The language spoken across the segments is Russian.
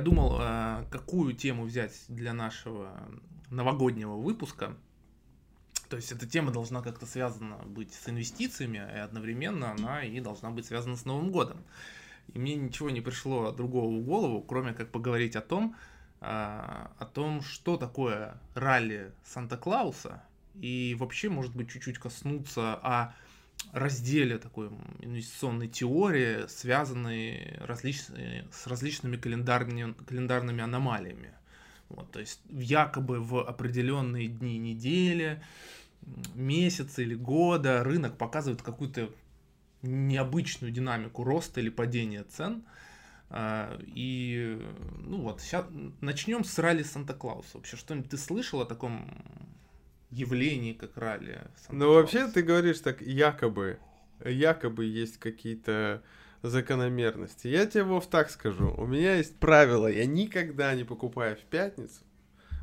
думал, э, какую тему взять для нашего новогоднего выпуска. То есть эта тема должна как-то связана быть с инвестициями, и одновременно она и должна быть связана с Новым годом. И мне ничего не пришло другого в голову, кроме как поговорить о том, а, о том, что такое ралли Санта-Клауса, и вообще, может быть, чуть-чуть коснуться о разделе такой инвестиционной теории, связанной различ... с различными календарными, календарными аномалиями. Вот, то есть якобы в определенные дни недели, месяца или года рынок показывает какую-то необычную динамику роста или падения цен. А, и ну вот, сейчас начнем с ралли Санта-Клауса. Вообще, что-нибудь ты слышал о таком явлений, как ралли. Ну, вообще, ты говоришь так, якобы, якобы есть какие-то закономерности. Я тебе, Вов, так скажу. У меня есть правило, я никогда не покупаю в пятницу.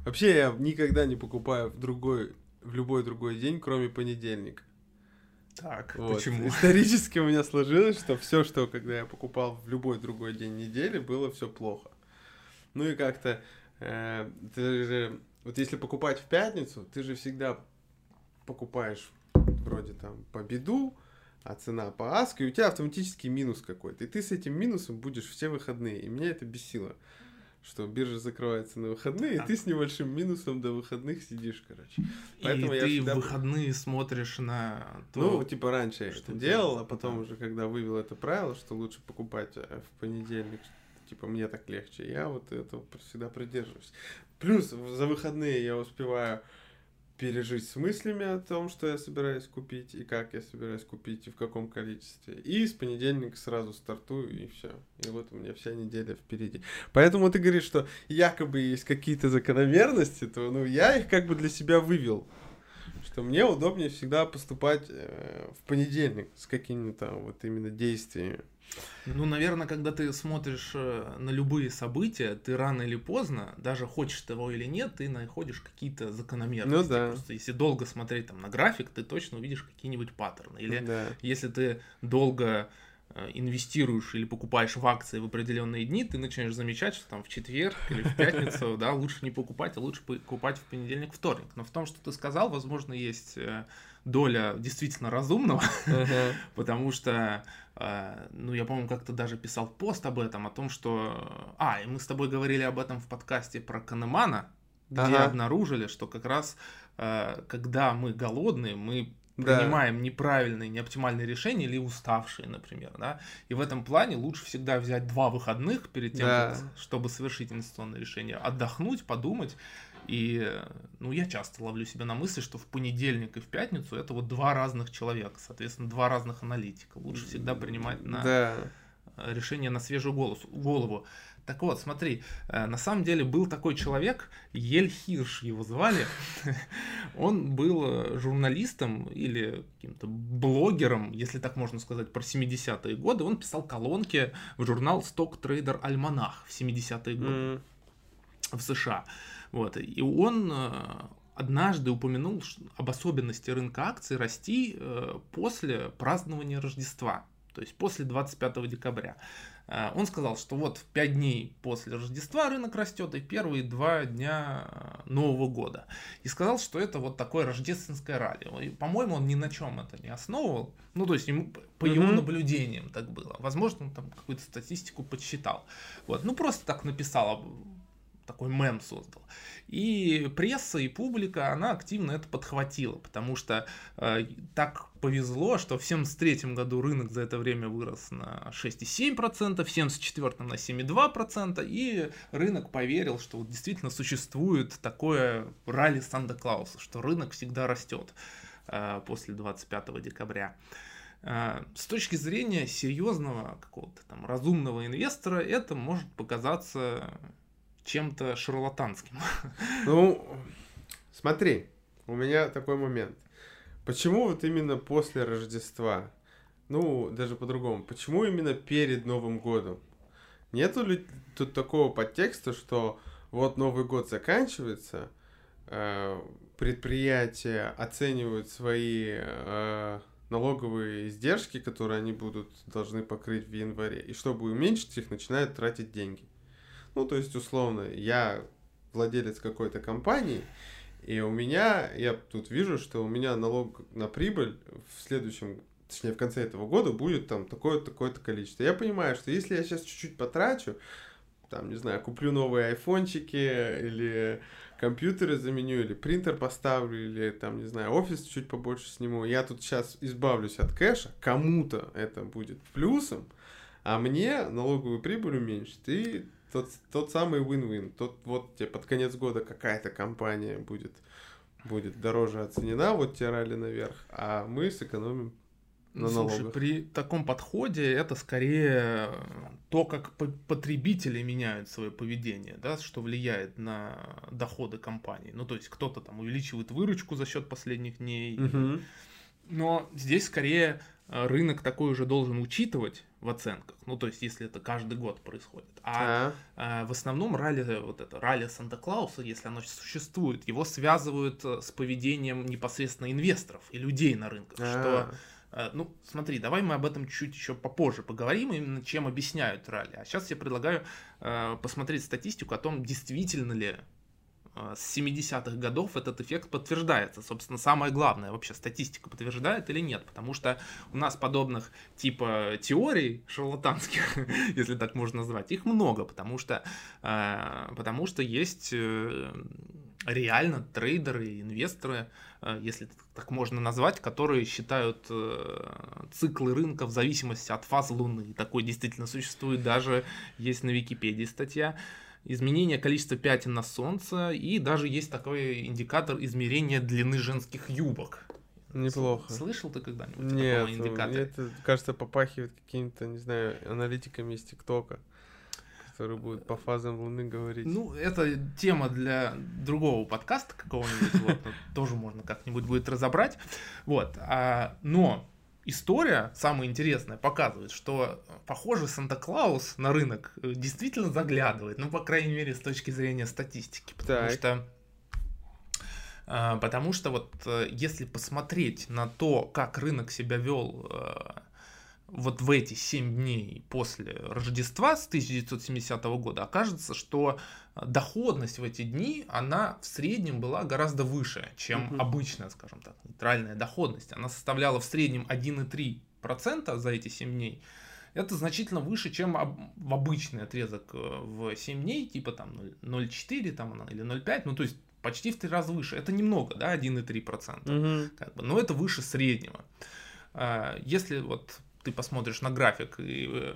Вообще, я никогда не покупаю в другой, в любой другой день, кроме понедельника. Так, вот. почему? Исторически у меня сложилось, что все, что когда я покупал в любой другой день недели, было все плохо. Ну и как-то э, ты же вот если покупать в пятницу, ты же всегда покупаешь вроде там по беду, а цена по аске, и у тебя автоматически минус какой-то. И ты с этим минусом будешь все выходные. И меня это бесило что биржа закрывается на выходные, и ты с небольшим минусом до выходных сидишь, короче. Поэтому и я ты всегда... в выходные смотришь на то, Ну, типа раньше я это делал, а потом да. уже, когда вывел это правило, что лучше покупать э, в понедельник, типа мне так легче, я вот это всегда придерживаюсь. Плюс за выходные я успеваю пережить с мыслями о том, что я собираюсь купить, и как я собираюсь купить, и в каком количестве. И с понедельника сразу стартую, и все. И вот у меня вся неделя впереди. Поэтому ты говоришь, что якобы есть какие-то закономерности, то ну, я их как бы для себя вывел. Что мне удобнее всегда поступать э, в понедельник с какими-то вот именно действиями. Ну, наверное, когда ты смотришь э, на любые события, ты рано или поздно, даже хочешь того или нет, ты находишь какие-то закономерности. Ну да. Просто если долго смотреть там на график, ты точно увидишь какие-нибудь паттерны. Или да. если ты долго э, инвестируешь или покупаешь в акции в определенные дни, ты начинаешь замечать, что там в четверг или в пятницу, да, лучше не покупать, а лучше покупать в понедельник, вторник. Но в том, что ты сказал, возможно, есть э, доля действительно разумного, потому что, э, ну, я, по-моему, как-то даже писал пост об этом, о том, что... А, и мы с тобой говорили об этом в подкасте про Канемана, где ага. обнаружили, что как раз, э, когда мы голодные, мы принимаем да. неправильные, неоптимальные решения или уставшие, например, да, и в этом плане лучше всегда взять два выходных перед тем, да. как, чтобы совершить инвестиционное решение, отдохнуть, подумать, и, ну, я часто ловлю себя на мысли, что в понедельник и в пятницу это вот два разных человека, соответственно, два разных аналитика. Лучше всегда принимать на да. решение на свежую голос, голову. Так вот, смотри, э, на самом деле был такой человек, Ель Хирш его звали. Он был э, журналистом или каким-то блогером, если так можно сказать, про 70-е годы. Он писал колонки в журнал Stock Trader Almanach в 70-е годы в США. Вот. И он э, однажды упомянул об особенности рынка акций расти э, после празднования Рождества, то есть после 25 декабря. Э, он сказал, что вот в 5 дней после Рождества рынок растет, и первые 2 дня Нового года. И сказал, что это вот такое рождественское ралли. И, по-моему, он ни на чем это не основывал. Ну, то есть, ему, по mm-hmm. его наблюдениям так было. Возможно, он там какую-то статистику подсчитал. Вот. Ну, просто так написал такой мем создал. И пресса, и публика, она активно это подхватила, потому что э, так повезло, что в 1973 году рынок за это время вырос на 6,7%, в 1974 на 7,2%, и рынок поверил, что вот действительно существует такое ралли Санта-Клауса, что рынок всегда растет э, после 25 декабря. Э, с точки зрения серьезного какого-то там разумного инвестора, это может показаться чем-то шарлатанским. Ну, смотри, у меня такой момент. Почему вот именно после Рождества? Ну, даже по-другому. Почему именно перед Новым годом? Нету ли тут такого подтекста, что вот Новый год заканчивается, э, предприятия оценивают свои э, налоговые издержки, которые они будут должны покрыть в январе, и чтобы уменьшить их, начинают тратить деньги. Ну, то есть, условно, я владелец какой-то компании, и у меня, я тут вижу, что у меня налог на прибыль в следующем, точнее, в конце этого года будет там такое-то, такое-то количество. Я понимаю, что если я сейчас чуть-чуть потрачу, там, не знаю, куплю новые айфончики или компьютеры заменю, или принтер поставлю, или там, не знаю, офис чуть побольше сниму, я тут сейчас избавлюсь от кэша, кому-то это будет плюсом, а мне налоговую прибыль уменьшит, и тот, тот самый win-win, тот вот тебе под конец года какая-то компания будет, будет дороже оценена, вот тебе ралли наверх, а мы сэкономим на Слушай, налогах. при таком подходе это скорее то, как потребители меняют свое поведение, да, что влияет на доходы компании. Ну, то есть кто-то там увеличивает выручку за счет последних дней. Угу. Но здесь скорее э, рынок такой уже должен учитывать в оценках. Ну, то есть, если это каждый год происходит. А, а. в основном ралли, вот это ралли Санта-Клауса, если оно существует, его связывают э, с поведением непосредственно инвесторов и людей на рынках. А. Что Э, ну, смотри, давай мы об этом чуть еще попозже поговорим, именно чем объясняют ралли. А сейчас я предлагаю э, посмотреть статистику о том, действительно ли э, с 70-х годов этот эффект подтверждается. Собственно, самое главное, вообще статистика подтверждает или нет, потому что у нас подобных типа теорий шарлатанских, если так можно назвать, их много, потому что, потому что есть реально трейдеры, инвесторы, э, если так можно назвать, которые считают э, циклы рынка в зависимости от фаз Луны. Такой действительно существует, даже есть на Википедии статья. Изменение количества пятен на Солнце, и даже есть такой индикатор измерения длины женских юбок. Неплохо. Слышал ты когда-нибудь Нет, индикатора? это, кажется, попахивает какими-то, не знаю, аналитиками из ТикТока который будет по фазам Луны говорить. Ну, это тема для другого подкаста какого-нибудь, вот, тоже можно как-нибудь будет разобрать. Вот, а, но история, самая интересная, показывает, что, похоже, Санта-Клаус на рынок э, действительно заглядывает, ну, по крайней мере, с точки зрения статистики, потому так. что а, Потому что вот э, если посмотреть на то, как рынок себя вел э, вот в эти 7 дней после Рождества с 1970 года окажется, что э, доходность в эти дни, она в среднем была гораздо выше, чем угу. обычная, скажем так, нейтральная доходность. Она составляла в среднем 1,3% за эти 7 дней. Это значительно выше, чем в обычный отрезок э, в 7 дней, типа там 0,4 там, или 0,5, ну то есть почти в три раза выше. Это немного, да, 1,3%. Угу. Как бы, но это выше среднего. А, если вот ты посмотришь на график и э,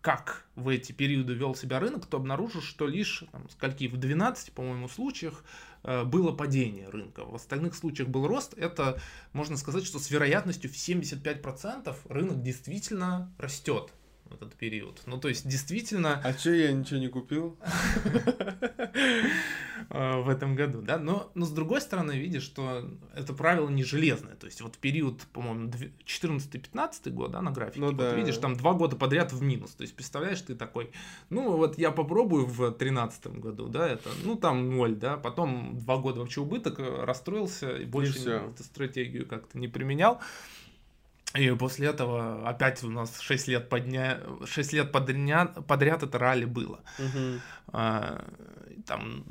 как в эти периоды вел себя рынок, то обнаружишь, что лишь там, скольки в 12, по-моему, случаях э, было падение рынка. В остальных случаях был рост. Это можно сказать, что с вероятностью в 75% рынок действительно растет этот период. Ну, то есть, действительно... А что я ничего не купил? Э, в этом году, да, но, но с другой стороны, видишь, что это правило не железное, то есть вот период, по-моему, 14-15 год, да, на графике, ну, вот да. видишь, там два года подряд в минус, то есть представляешь, ты такой, ну вот я попробую в 13 году, да, это, ну там ноль, да, потом два года вообще убыток, э, расстроился и больше и эту стратегию как-то не применял, и после этого опять у нас 6 лет, подня... 6 лет подряд, подряд это ралли было. Угу. А, там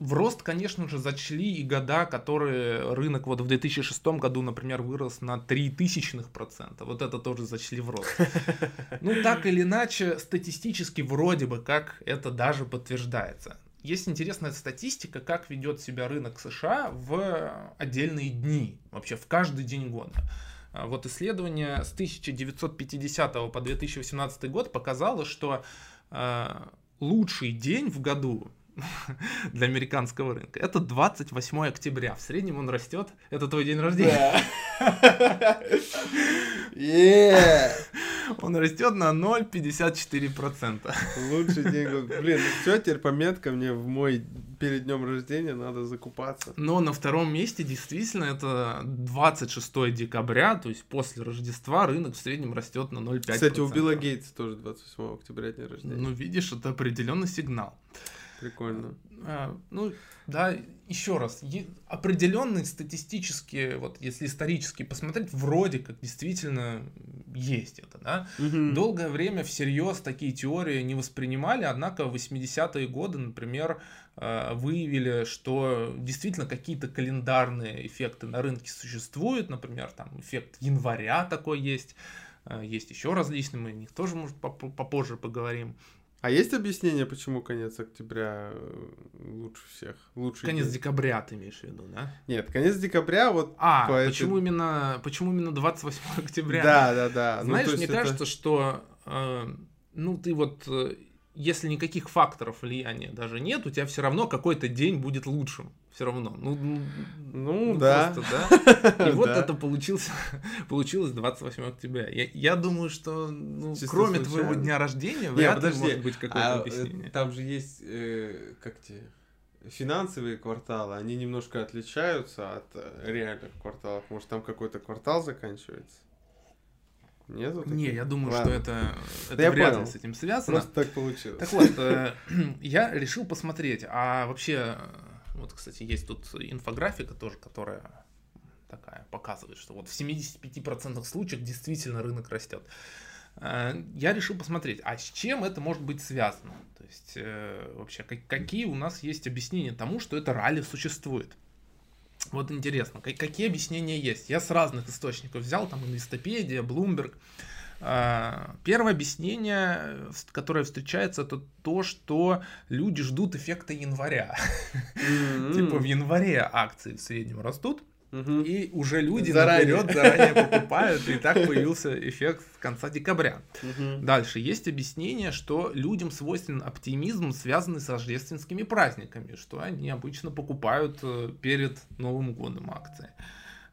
в рост, конечно же, зачли и года, которые рынок вот в 2006 году, например, вырос на 0,03%. Вот это тоже зачли в рост. Ну, так или иначе, статистически вроде бы как это даже подтверждается. Есть интересная статистика, как ведет себя рынок США в отдельные дни, вообще в каждый день года. А вот исследование с 1950 по 2018 год показало, что э, лучший день в году для американского рынка. Это 28 октября. В среднем он растет. Это твой день рождения. Yeah. Он растет на 0,54%. Лучший день года. Блин, ну все, теперь пометка мне в мой перед днем рождения надо закупаться. Но на втором месте действительно это 26 декабря, то есть после Рождества рынок в среднем растет на 0,5%. Кстати, у Билла Гейтса тоже 28 октября день рождения. Ну, видишь, это определенный сигнал. Прикольно. А, ну, да, еще раз, определенные статистические, вот если исторически посмотреть, вроде как действительно есть это, да. Угу. Долгое время всерьез такие теории не воспринимали, однако в 80-е годы, например, а, выявили, что действительно какие-то календарные эффекты на рынке существуют, например, там эффект января такой есть, а, есть еще различные, мы о них тоже, может, попозже поговорим. А есть объяснение, почему конец октября э, лучше всех? Лучше конец день? декабря ты имеешь в виду, да? Нет, конец декабря вот... А, по почему, этой... именно, почему именно 28 октября? Да, да, да. Ну, Знаешь, ну, мне это... кажется, что, э, ну, ты вот э, если никаких факторов влияния даже нет, у тебя все равно какой-то день будет лучшим. Все равно. Ну, ну, ну да. Просто, да. И вот это получилось, получилось 28 октября. Я, я думаю, что ну, кроме случайно. твоего дня рождения, вряд ли может быть какое-то а, объяснение. Там же есть, э, как те, финансовые кварталы, они немножко отличаются от э, реальных кварталов. Может, там какой-то квартал заканчивается? Нету Не, я думаю, Ладно. что это, это да вряд ли с этим связано. Просто так получилось. Так вот, э, я решил посмотреть, а вообще, вот, кстати, есть тут инфографика тоже, которая такая показывает, что вот в 75% случаев действительно рынок растет. Э, я решил посмотреть, а с чем это может быть связано? То есть, э, вообще, какие у нас есть объяснения тому, что это ралли существует? Вот интересно, какие объяснения есть? Я с разных источников взял, там Инвестопедия, Bloomberg. А, первое объяснение, которое встречается, это то, что люди ждут эффекта января. Типа в январе акции в среднем растут, Угу. И уже люди заранее. наперед заранее покупают, и так появился эффект с конца декабря. Угу. Дальше есть объяснение, что людям свойственен оптимизм, связанный с рождественскими праздниками, что они обычно покупают э, перед Новым годом акции.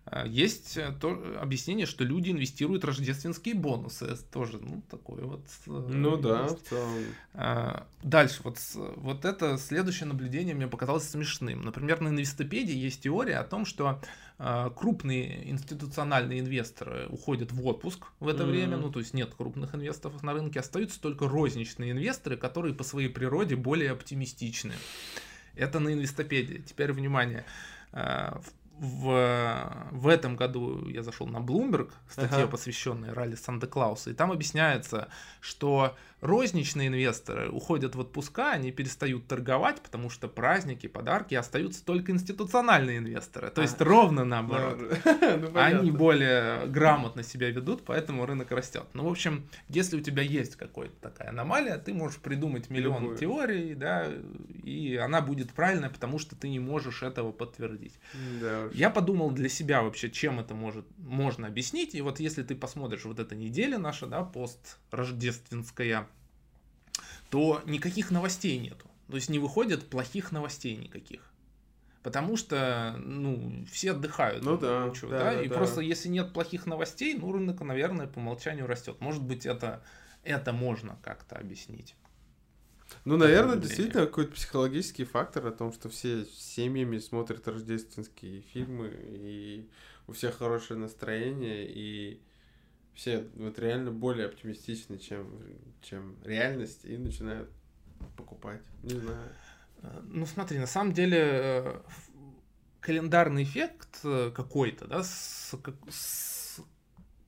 А, есть э, то, объяснение, что люди инвестируют рождественские бонусы. Тоже, ну, такое вот. Э, ну есть. да, в целом. А, дальше, вот, вот это следующее наблюдение мне показалось смешным. Например, на инвестопедии есть теория о том, что а, крупные институциональные инвесторы уходят в отпуск в это mm-hmm. время, ну, то есть нет крупных инвесторов на рынке, остаются только розничные инвесторы, которые по своей природе более оптимистичны. Это на инвестопедии. Теперь внимание в, в этом году я зашел на Bloomberg, статья, ага. посвященная ралли Санта-Клауса, и там объясняется, что розничные инвесторы уходят в отпуска, они перестают торговать, потому что праздники, подарки, остаются только институциональные инвесторы. То есть а. ровно наоборот. Ну, они более грамотно себя ведут, поэтому рынок растет. Ну, в общем, если у тебя есть какая-то такая аномалия, ты можешь придумать миллион Любую. теорий, да, и она будет правильная, потому что ты не можешь этого подтвердить. Да Я подумал для себя вообще, чем это может, можно объяснить. И вот если ты посмотришь вот эта неделя наша, да, пост-рождественская, то никаких новостей нету. То есть не выходят плохих новостей никаких. Потому что, ну, все отдыхают. Ну да. Да, да, да и да. просто если нет плохих новостей, ну, рынок, наверное, по умолчанию растет. Может быть, это, это можно как-то объяснить. Ну, наверное, действительно какой-то психологический фактор о том, что все семьями смотрят рождественские фильмы, и у всех хорошее настроение, и все вот реально более оптимистичны, чем, чем реальность, и начинают покупать. Не знаю. Э, ну, смотри, на самом деле э, календарный эффект э, какой-то, да, с, с,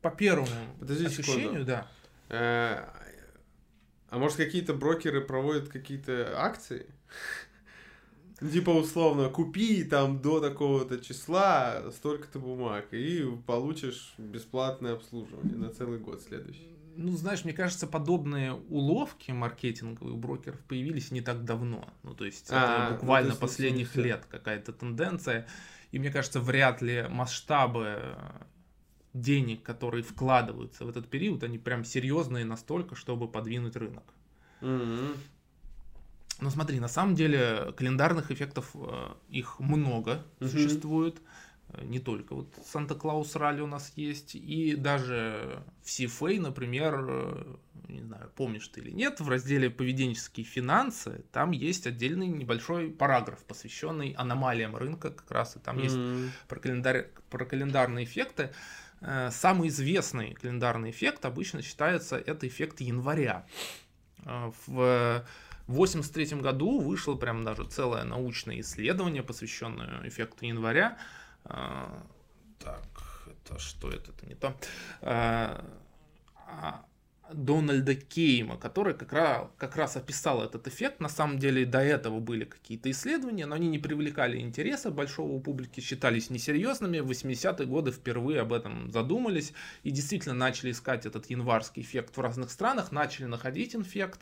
по первому Подожди ощущению, секунду. да. А может какие-то брокеры проводят какие-то акции? Типа условно, купи там до такого-то числа столько-то бумаг и получишь бесплатное обслуживание на целый год следующий. Ну, знаешь, мне кажется, подобные уловки маркетинговых брокеров появились не так давно. Ну, то есть, а, это буквально ну, есть, последних лет какая-то тенденция. И мне кажется, вряд ли масштабы денег, которые вкладываются в этот период, они прям серьезные настолько, чтобы подвинуть рынок. Mm-hmm. Но смотри, на самом деле календарных эффектов э, их много mm-hmm. существует. Э, не только вот Санта-Клаус Ралли у нас есть, и даже в CFA, например, э, не знаю, помнишь ты или нет, в разделе «Поведенческие финансы» там есть отдельный небольшой параграф, посвященный аномалиям рынка, как раз и там mm-hmm. есть про, календарь, про календарные эффекты. Самый известный календарный эффект обычно считается это эффект января. В В 1983 году вышло прям даже целое научное исследование, посвященное эффекту января. А, так, это что это? Это не то. А, а, Дональда Кейма, который как раз, как раз описал этот эффект. На самом деле до этого были какие-то исследования, но они не привлекали интереса большого у публики, считались несерьезными. В 80-е годы впервые об этом задумались и действительно начали искать этот январский эффект в разных странах, начали находить эффект.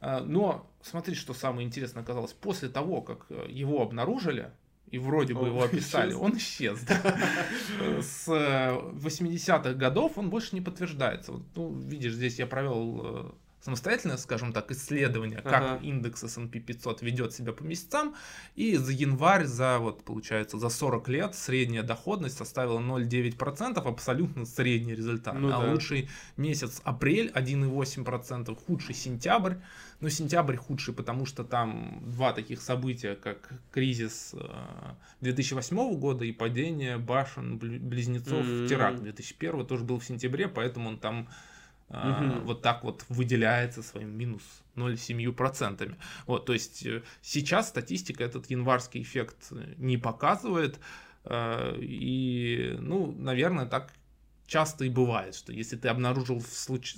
Но смотри, что самое интересное оказалось. После того, как его обнаружили, и вроде бы он его описали, исчез. он исчез. С 80-х годов он больше не подтверждается. Вот, ну, видишь, здесь я провел э, самостоятельное, скажем так, исследование, как ага. индекс S&P 500 ведет себя по месяцам, и за январь, за вот получается за 40 лет средняя доходность составила 0,9%, абсолютно средний результат. Ну, а да. лучший месяц апрель 1,8%, худший сентябрь, но сентябрь худший, потому что там два таких события, как кризис 2008 э, года и падение башен близнецов mm-hmm. теракт 2001 тоже был в сентябре, поэтому он там угу. вот так вот выделяется своим минус 0,7%. Вот, то есть э, сейчас статистика этот январский эффект не показывает, э, и, ну, наверное, так часто и бывает, что если ты обнаружил случ...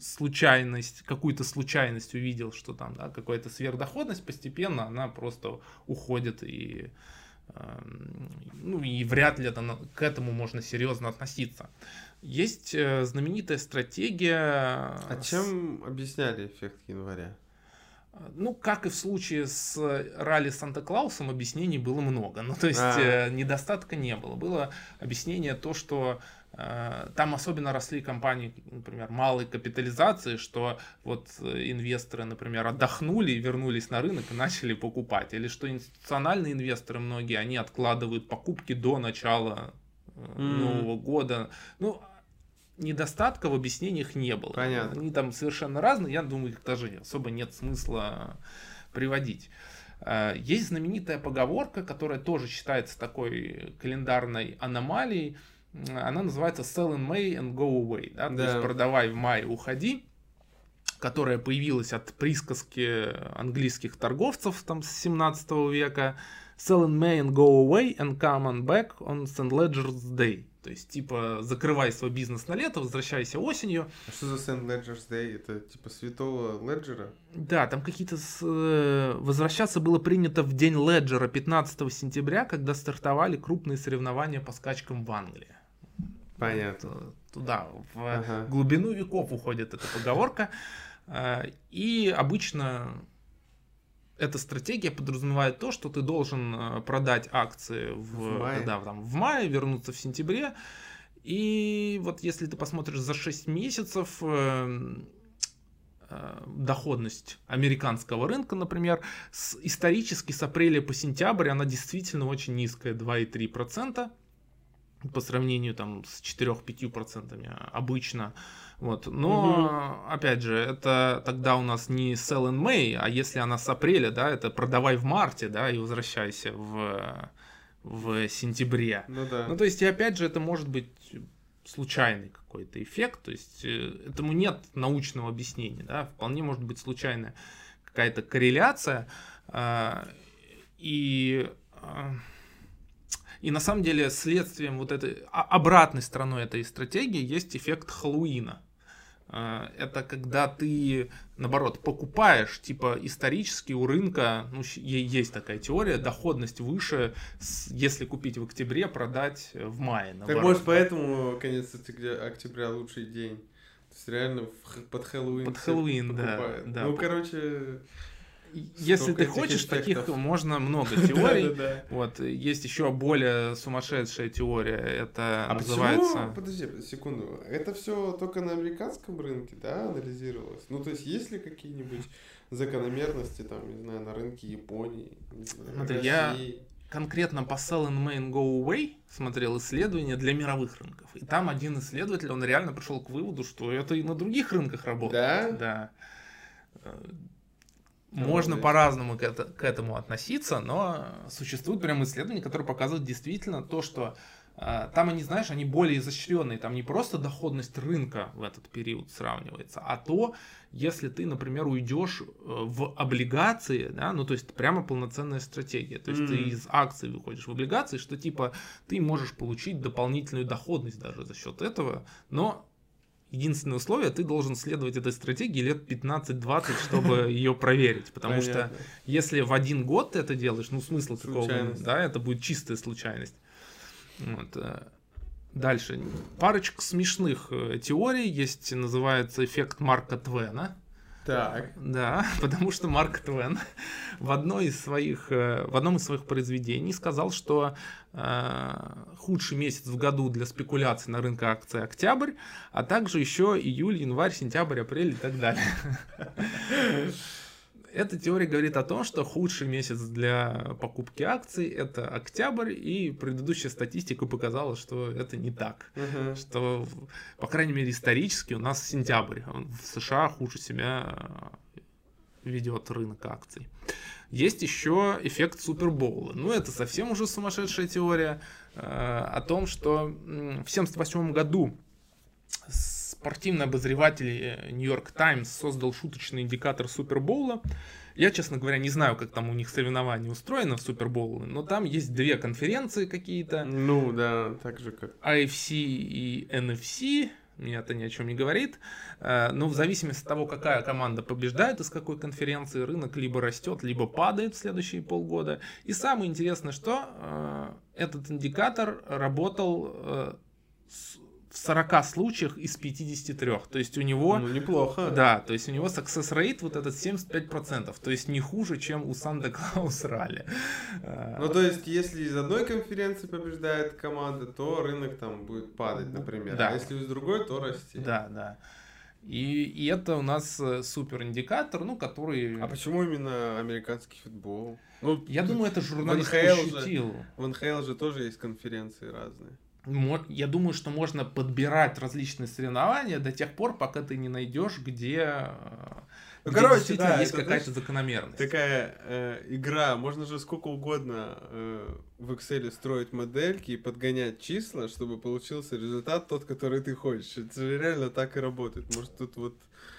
случайность, какую-то случайность увидел, что там да, какая-то сверхдоходность, постепенно она просто уходит и ну и вряд ли это, к этому можно серьезно относиться. Есть э, знаменитая стратегия... А чем объясняли эффект января? Ну, как и в случае с ралли Санта-Клаусом, объяснений было много. Ну, то есть а. Э, недостатка не было. Было объяснение то, что там особенно росли компании, например, малой капитализации, что вот инвесторы, например, отдохнули и вернулись на рынок и начали покупать. Или что институциональные инвесторы многие, они откладывают покупки до начала mm. Нового года. Ну, недостатка в объяснениях не было. Понятно. Они там совершенно разные, я думаю, их даже особо нет смысла приводить. Есть знаменитая поговорка, которая тоже считается такой календарной аномалией. Она называется sell in May and go away. Да? Да. То есть продавай в мае, уходи которая появилась от присказки английских торговцев там с 17 века. Sell in May and go away and come on back on St. Ledger's Day. То есть, типа, закрывай свой бизнес на лето, возвращайся осенью. А что за St. Ledger's Day? Это типа святого Леджера? Да, там какие-то... С... Э, возвращаться было принято в день Леджера 15 сентября, когда стартовали крупные соревнования по скачкам в Англии. Понятно. Туда, в ага. глубину веков уходит эта поговорка. Э, и обычно эта стратегия подразумевает то, что ты должен э, продать акции в, в, мае. Да, там, в мае, вернуться в сентябре. И вот если ты посмотришь за 6 месяцев э, э, доходность американского рынка, например, с, исторически с апреля по сентябрь она действительно очень низкая, 2,3% по сравнению там с 4-5% обычно. Вот. Но, угу. опять же, это тогда у нас не sell in May, а если она с апреля, да, это продавай в марте, да, и возвращайся в, в сентябре. Ну да. Ну то есть, и опять же, это может быть случайный какой-то эффект, то есть э, этому нет научного объяснения, да, вполне может быть случайная какая-то корреляция, а, и а, и на самом деле следствием вот этой а, обратной стороной этой стратегии есть эффект Хэллоуина. А, это когда ты, наоборот, покупаешь, типа, исторически у рынка, ну, есть такая теория, доходность выше, если купить в октябре, продать в мае. Наоборот. Так может поэтому конец октября лучший день? То есть реально под Хэллоуин. Под Хэллоуин, да, да. Ну, короче, если ты хочешь, таких можно много теорий. Вот есть еще более сумасшедшая теория. Это а называется. Подожди, секунду. Это все только на американском рынке, да, анализировалось? Ну, то есть, есть ли какие-нибудь закономерности, там, не знаю, на рынке Японии? Смотри, я конкретно по Sell and Main Go Away смотрел исследования для мировых рынков. И там один исследователь, он реально пришел к выводу, что это и на других рынках работает. Да? Да. Можно по-разному к, этому относиться, но существуют прям исследования, которые показывают действительно то, что а, там они, знаешь, они более изощренные, там не просто доходность рынка в этот период сравнивается, а то, если ты, например, уйдешь э, в облигации, да, ну то есть прямо полноценная стратегия, то есть mm. ты из акций выходишь в облигации, что типа ты можешь получить дополнительную доходность даже за счет этого, но единственное условие, ты должен следовать этой стратегии лет 15-20, чтобы ее проверить. Потому Понятно. что если в один год ты это делаешь, ну смысл такого, да, это будет чистая случайность. Вот. Э, дальше. Парочка смешных э, теорий есть, называется эффект Марка Твена. Так. Да, потому что Марк Твен в, одной из своих, э, в одном из своих произведений сказал, что э, худший месяц в году для спекуляций на рынке акций октябрь, а также еще июль, январь, сентябрь, апрель и так далее. Эта теория говорит о том, что худший месяц для покупки акций это октябрь, и предыдущая статистика показала, что это не так. Uh-huh. Что, по крайней мере, исторически у нас сентябрь. В США хуже себя ведет рынок акций. Есть еще эффект Супербоула. Ну, это совсем уже сумасшедшая теория э, о том, что в 1978 году спортивный обозреватель Нью-Йорк Таймс создал шуточный индикатор Супербоула. Я, честно говоря, не знаю, как там у них соревнования устроены в Супербоуле, но там есть две конференции какие-то. Ну, да, так же как... AFC и NFC, мне это ни о чем не говорит. Э, но в зависимости от того, какая команда побеждает из какой конференции, рынок либо растет, либо падает в следующие полгода. И самое интересное, что э, этот индикатор работал э, в 40 случаях из 53. То есть у него... Ну, неплохо. Да, то есть у него success rate вот этот 75%. То есть не хуже, чем у Санта Клаус Ралли. Ну, то есть если из одной конференции побеждает команда, то рынок там будет падать, например. Да. А если из другой, то расти. Да, да. И, и это у нас э, супер индикатор, ну, который... А почему именно американский футбол? Ну, я думаю, это журналист пошутил. В НХЛ же тоже есть конференции разные я думаю, что можно подбирать различные соревнования до тех пор, пока ты не найдешь, где, ну, где короче, да, есть какая-то закономерность. Такая э, игра, можно же сколько угодно э, в Excel строить модельки и подгонять числа, чтобы получился результат тот, который ты хочешь. Это же реально так и работает. Может тут вот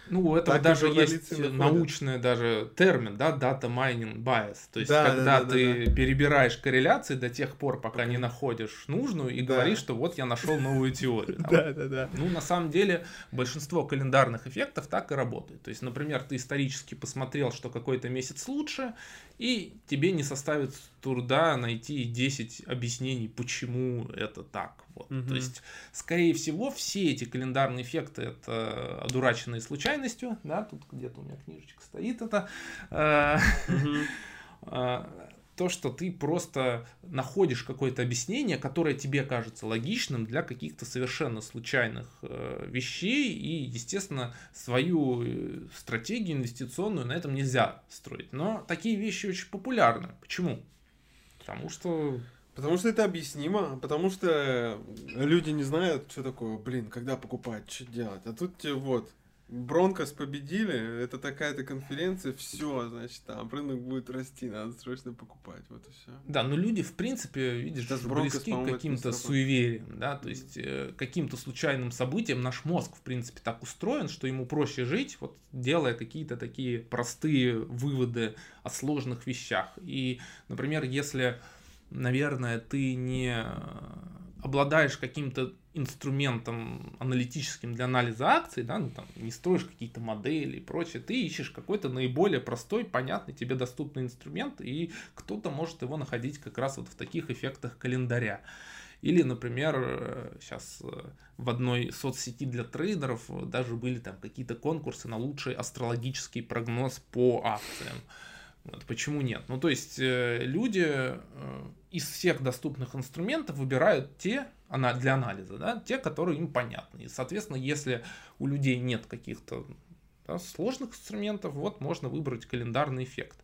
ну, у этого так даже есть находят. научный даже термин, да, data mining bias. То есть, да, когда да, да, ты да, перебираешь корреляции до тех пор, пока не находишь нужную, и да. говоришь, что вот я нашел новую теорию. Да, да, да. Ну, на самом деле, большинство календарных эффектов так и работает. То есть, например, ты исторически посмотрел, что какой-то месяц лучше, и тебе не составит труда найти 10 объяснений, почему это так. Вот. Угу. То есть, скорее всего, все эти календарные эффекты это одураченные случайностью. Да, тут где-то у меня книжечка стоит это. Угу то, что ты просто находишь какое-то объяснение, которое тебе кажется логичным для каких-то совершенно случайных э, вещей, и, естественно, свою э, стратегию инвестиционную на этом нельзя строить. Но такие вещи очень популярны. Почему? Потому что Потому что это объяснимо, потому что люди не знают, что такое, блин, когда покупать, что делать. А тут вот, Бронкос победили, это такая-то конференция, все, значит, там рынок будет расти, надо срочно покупать, вот и все. Да, но люди, в принципе, видишь, даже близки к каким-то суевериям, да, то есть э, каким-то случайным событиям наш мозг, в принципе, так устроен, что ему проще жить, вот делая какие-то такие простые выводы о сложных вещах. И, например, если, наверное, ты не обладаешь каким-то инструментом аналитическим для анализа акций, да, ну, там, не строишь какие-то модели и прочее, ты ищешь какой-то наиболее простой, понятный, тебе доступный инструмент, и кто-то может его находить как раз вот в таких эффектах календаря. Или, например, сейчас э, в одной соцсети для трейдеров даже были там какие-то конкурсы на лучший астрологический прогноз по акциям. Вот, почему нет? Ну, то есть э, люди э, из всех доступных инструментов выбирают те она для анализа, да, те, которые им понятны. И, соответственно, если у людей нет каких-то да, сложных инструментов, вот можно выбрать календарный эффект.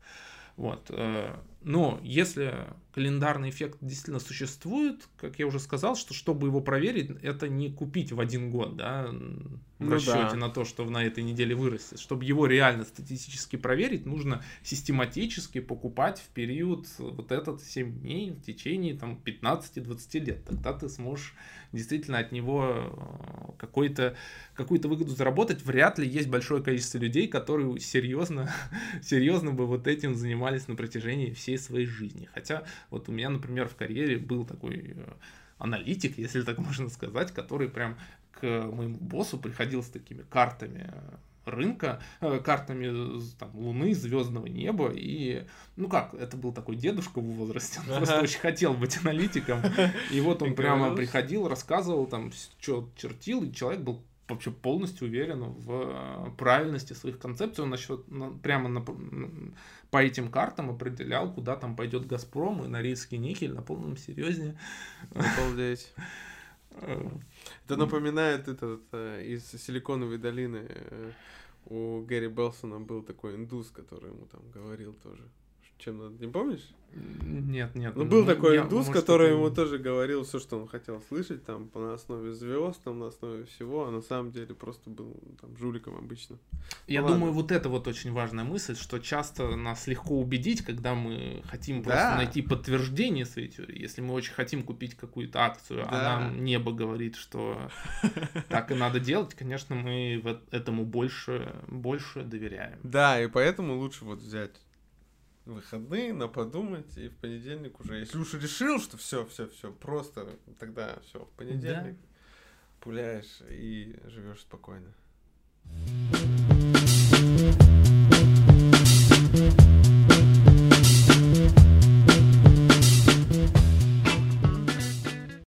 Вот. Э, Но если календарный эффект действительно существует, как я уже сказал, что чтобы его проверить, это не купить в один год, да, в ну расчете да. на то, что на этой неделе вырастет. Чтобы его реально статистически проверить, нужно систематически покупать в период вот этот 7 дней в течение там 15-20 лет. Тогда ты сможешь действительно от него э, какой-то, какую-то выгоду заработать. Вряд ли есть большое количество людей, которые серьезно, серьезно бы вот этим занимались на протяжении всей своей жизни. Хотя вот у меня, например, в карьере был такой э, аналитик, если так можно сказать, который прям к моему боссу приходил с такими картами рынка, э, картами там, Луны, звездного неба. И, ну как, это был такой дедушка в возрасте, он ага. просто очень хотел быть аналитиком. И вот он прямо приходил, рассказывал, там, что чертил, и человек был вообще полностью уверен в э, правильности своих концепций. Он насчет, прямо на, по этим картам определял, куда там пойдет Газпром и Норильский никель на полном серьезе. Обалдеть. Это напоминает этот э, из Силиконовой долины э, у Гэри Белсона был такой индус, который ему там говорил тоже чем надо, не помнишь? Нет, нет. Ну, был ну, такой я, индус, может, который это... ему тоже говорил все, что он хотел слышать, там, по на основе звезд, там, на основе всего, а на самом деле просто был там жуликом обычно. Я ну, думаю, вот это вот очень важная мысль, что часто нас легко убедить, когда мы хотим просто да. найти подтверждение своей теории. Если мы очень хотим купить какую-то акцию, а да. а нам небо говорит, что так и надо делать, конечно, мы этому больше, больше доверяем. Да, и поэтому лучше вот взять выходные, на подумать, и в понедельник уже, если уж решил, что все, все, все, просто тогда все, в понедельник да. пуляешь и живешь спокойно.